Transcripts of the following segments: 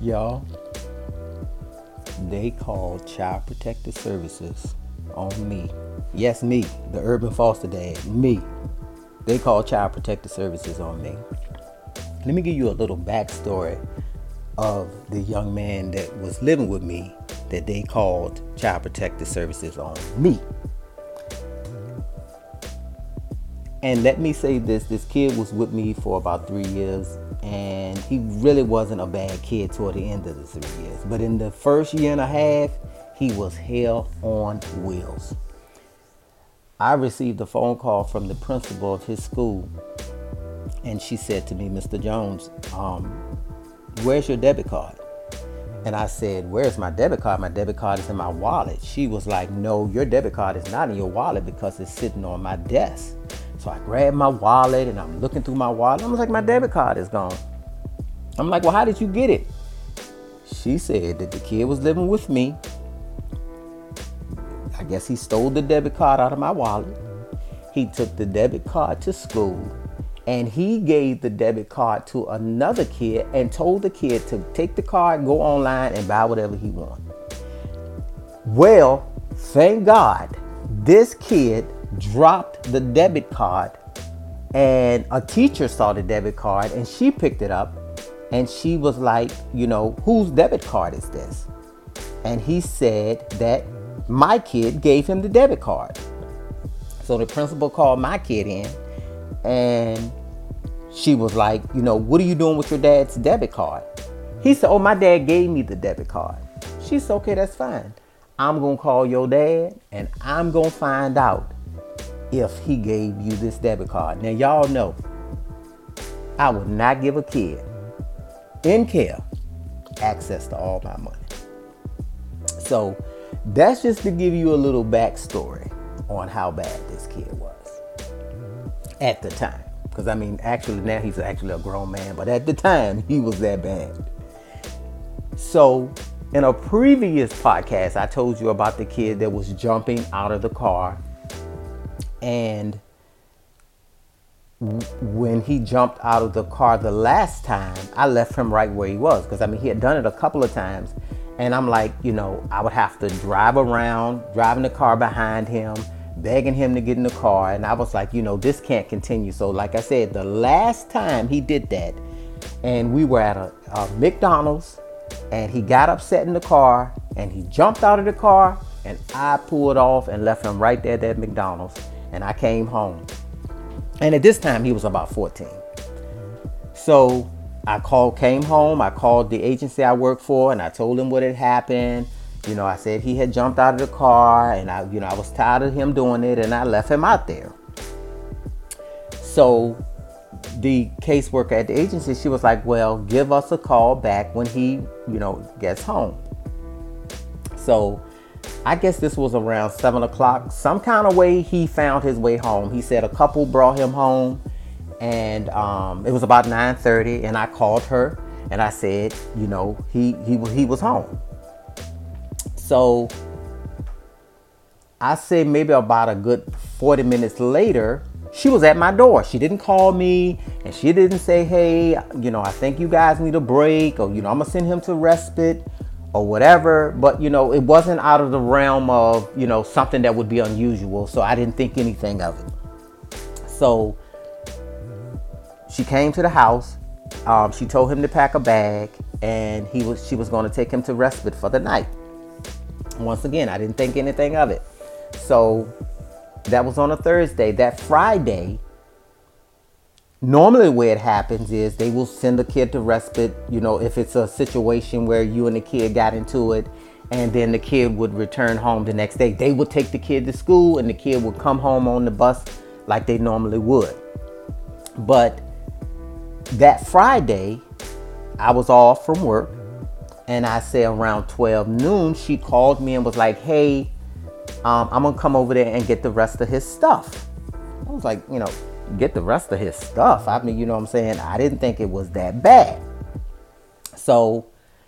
Y'all, they called Child Protective Services on me. Yes, me, the urban foster dad, me. They called Child Protective Services on me. Let me give you a little backstory of the young man that was living with me that they called Child Protective Services on me. And let me say this this kid was with me for about three years, and he really wasn't a bad kid toward the end of the three years. But in the first year and a half, he was hell on wheels. I received a phone call from the principal of his school, and she said to me, Mr. Jones, um, where's your debit card? And I said, Where's my debit card? My debit card is in my wallet. She was like, No, your debit card is not in your wallet because it's sitting on my desk. So I grabbed my wallet and I'm looking through my wallet. I'm like, My debit card is gone. I'm like, Well, how did you get it? She said that the kid was living with me. I guess he stole the debit card out of my wallet. He took the debit card to school and he gave the debit card to another kid and told the kid to take the card, go online, and buy whatever he wanted. Well, thank God, this kid dropped the debit card, and a teacher saw the debit card and she picked it up and she was like, you know, whose debit card is this? And he said that my kid gave him the debit card. So the principal called my kid in and she was like, you know, what are you doing with your dad's debit card? He said, oh, my dad gave me the debit card. She said, okay, that's fine. I'm going to call your dad and I'm going to find out if he gave you this debit card. Now, y'all know I would not give a kid in care access to all my money. So that's just to give you a little backstory on how bad this kid was at the time. Because I mean, actually, now he's actually a grown man, but at the time, he was that bad. So, in a previous podcast, I told you about the kid that was jumping out of the car. And when he jumped out of the car the last time, I left him right where he was. Because I mean, he had done it a couple of times. And I'm like, you know, I would have to drive around, driving the car behind him begging him to get in the car. And I was like, you know, this can't continue. So, like I said, the last time he did that, and we were at a, a McDonald's, and he got upset in the car, and he jumped out of the car, and I pulled off and left him right there at that McDonald's, and I came home. And at this time, he was about 14. So I called, came home, I called the agency I worked for, and I told him what had happened. You know, I said he had jumped out of the car and I, you know, I was tired of him doing it and I left him out there. So the caseworker at the agency, she was like, well, give us a call back when he, you know, gets home. So I guess this was around seven o'clock. Some kind of way he found his way home. He said a couple brought him home and um, it was about 9.30 and I called her and I said, you know, he, he, he was home. So I say maybe about a good 40 minutes later, she was at my door. She didn't call me and she didn't say, hey, you know, I think you guys need a break or, you know, I'm to send him to respite or whatever. But, you know, it wasn't out of the realm of, you know, something that would be unusual. So I didn't think anything of it. So she came to the house. Um, she told him to pack a bag and he was she was going to take him to respite for the night. Once again, I didn't think anything of it. So that was on a Thursday. That Friday, normally where it happens is they will send the kid to respite, you know, if it's a situation where you and the kid got into it and then the kid would return home the next day. They would take the kid to school and the kid would come home on the bus like they normally would. But that Friday, I was off from work and I say around 12 noon, she called me and was like, hey, um, I'm gonna come over there and get the rest of his stuff. I was like, you know, get the rest of his stuff. I mean, you know what I'm saying? I didn't think it was that bad. So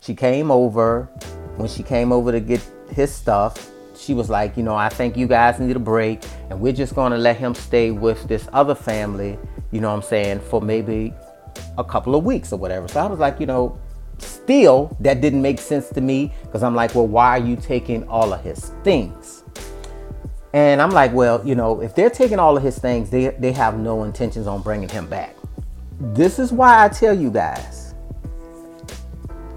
she came over. When she came over to get his stuff, she was like, you know, I think you guys need a break and we're just gonna let him stay with this other family, you know what I'm saying, for maybe a couple of weeks or whatever. So I was like, you know, still, that didn't make sense to me because I'm like, well, why are you taking all of his things? And I'm like, well, you know, if they're taking all of his things, they, they have no intentions on bringing him back. This is why I tell you guys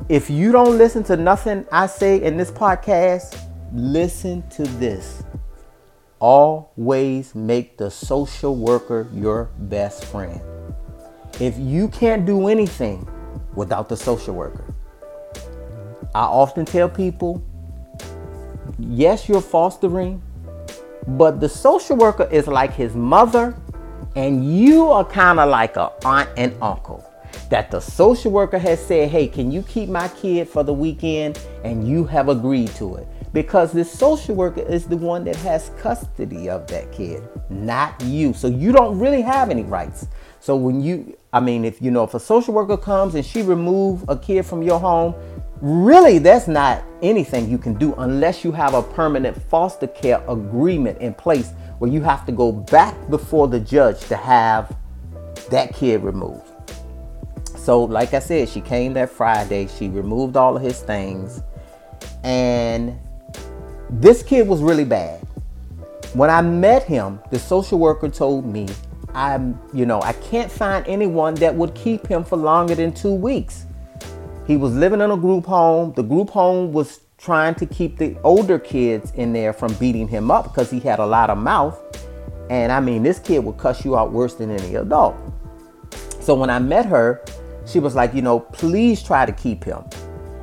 if you don't listen to nothing I say in this podcast, listen to this. Always make the social worker your best friend. If you can't do anything without the social worker, I often tell people yes, you're fostering, but the social worker is like his mother, and you are kind of like a aunt and uncle. That the social worker has said, hey, can you keep my kid for the weekend? And you have agreed to it. Because the social worker is the one that has custody of that kid, not you. So you don't really have any rights. So when you, I mean, if you know, if a social worker comes and she remove a kid from your home, really that's not anything you can do unless you have a permanent foster care agreement in place where you have to go back before the judge to have that kid removed. So, like I said, she came that Friday, she removed all of his things, and this kid was really bad. When I met him, the social worker told me, I'm, you know, I can't find anyone that would keep him for longer than two weeks. He was living in a group home. The group home was trying to keep the older kids in there from beating him up because he had a lot of mouth. And I mean, this kid would cuss you out worse than any adult. So when I met her, she was like, you know, please try to keep him.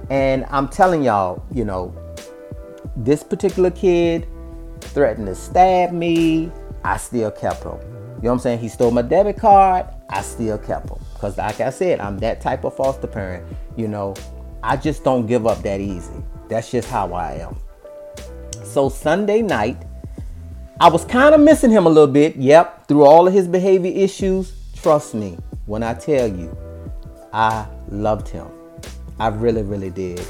And I'm telling y'all, you know, this particular kid threatened to stab me. I still kept him. You know what I'm saying? He stole my debit card. I still kept him. Because, like I said, I'm that type of foster parent. You know, I just don't give up that easy. That's just how I am. So, Sunday night, I was kind of missing him a little bit. Yep, through all of his behavior issues. Trust me when I tell you, I loved him. I really, really did.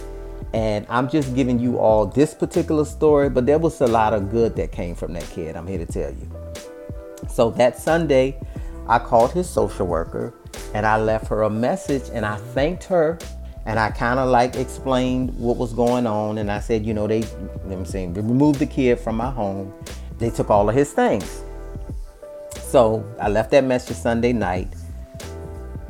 And I'm just giving you all this particular story, but there was a lot of good that came from that kid. I'm here to tell you. So that Sunday, I called his social worker and I left her a message and I thanked her and I kind of like explained what was going on and I said, you know, they, I'm saying, they removed the kid from my home. They took all of his things. So I left that message Sunday night.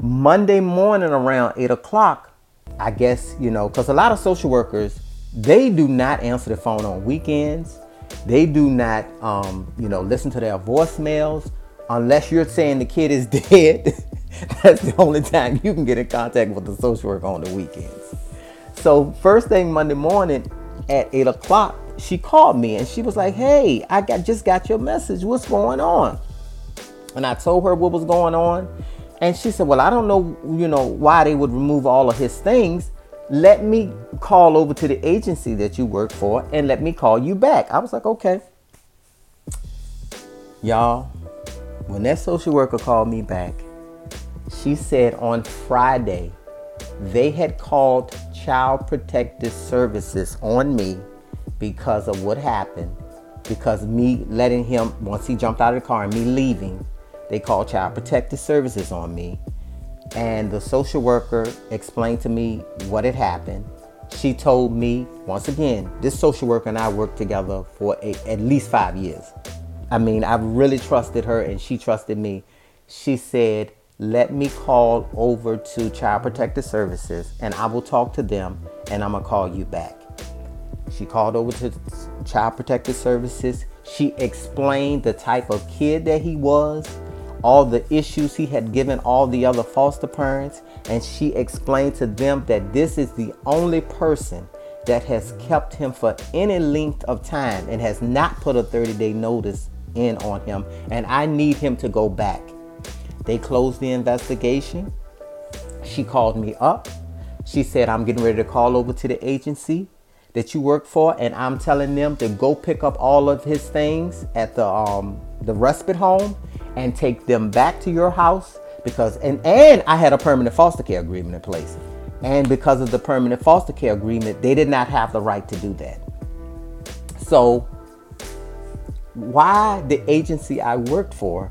Monday morning around eight o'clock, I guess, you know, because a lot of social workers, they do not answer the phone on weekends. They do not, um, you know, listen to their voicemails unless you're saying the kid is dead. That's the only time you can get in contact with the social worker on the weekends. So first thing Monday morning at eight o'clock, she called me and she was like, "Hey, I got just got your message. What's going on?" And I told her what was going on, and she said, Well, I don't know, you know, why they would remove all of his things. Let me call over to the agency that you work for and let me call you back. I was like, Okay. Y'all, when that social worker called me back, she said on Friday they had called Child Protective Services on me because of what happened. Because me letting him, once he jumped out of the car and me leaving, they called Child Protective Services on me. And the social worker explained to me what had happened. She told me, once again, this social worker and I worked together for a, at least five years. I mean, I really trusted her and she trusted me. She said, let me call over to Child Protective Services and I will talk to them and I'm to call you back. She called over to Child Protective Services. She explained the type of kid that he was all the issues he had given all the other foster parents, and she explained to them that this is the only person that has kept him for any length of time and has not put a 30 day notice in on him, and I need him to go back. They closed the investigation. She called me up. She said, I'm getting ready to call over to the agency that you work for, and I'm telling them to go pick up all of his things at the um, the respite home and take them back to your house because and and I had a permanent foster care agreement in place. And because of the permanent foster care agreement, they did not have the right to do that. So why the agency I worked for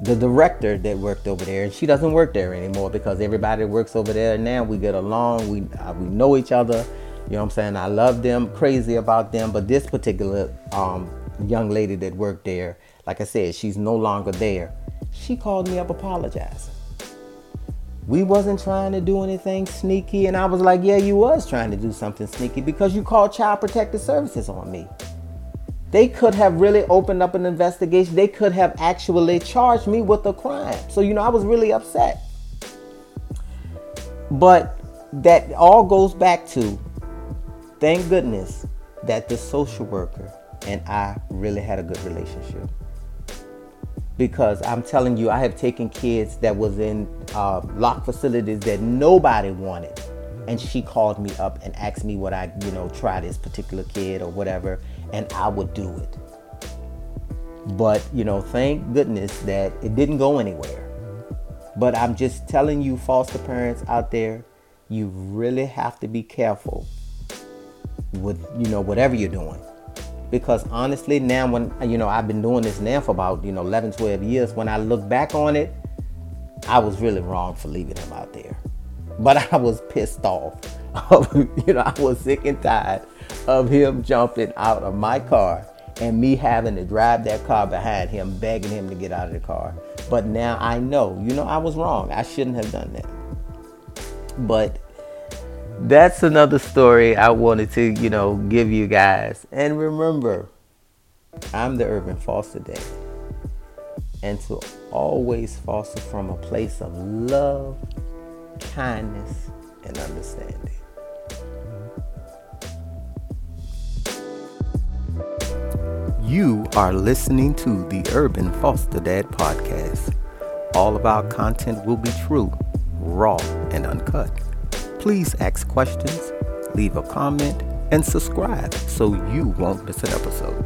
the director that worked over there, and she doesn't work there anymore because everybody works over there now we get along, we uh, we know each other. You know what I'm saying? I love them, crazy about them, but this particular um, young lady that worked there, like I said, she's no longer there. She called me up apologizing. We wasn't trying to do anything sneaky, and I was like, "Yeah, you was trying to do something sneaky because you called Child Protective Services on me." They could have really opened up an investigation. They could have actually charged me with a crime. So, you know, I was really upset. But that all goes back to thank goodness that the social worker and I really had a good relationship. Because I'm telling you, I have taken kids that was in uh, locked facilities that nobody wanted, and she called me up and asked me would I, you know, try this particular kid or whatever, and I would do it. But, you know, thank goodness that it didn't go anywhere. But I'm just telling you, foster parents out there, you really have to be careful with, you know, whatever you're doing. Because honestly, now when, you know, I've been doing this now for about, you know, 11, 12 years, when I look back on it, I was really wrong for leaving him out there. But I was pissed off. you know, I was sick and tired of him jumping out of my car and me having to drive that car behind him, begging him to get out of the car. But now I know, you know, I was wrong. I shouldn't have done that. But that's another story I wanted to, you know, give you guys. And remember, I'm the urban foster dad. And to always foster from a place of love, kindness, and understanding. You are listening to the Urban Foster Dad podcast. All of our content will be true, raw, and uncut. Please ask questions, leave a comment, and subscribe so you won't miss an episode.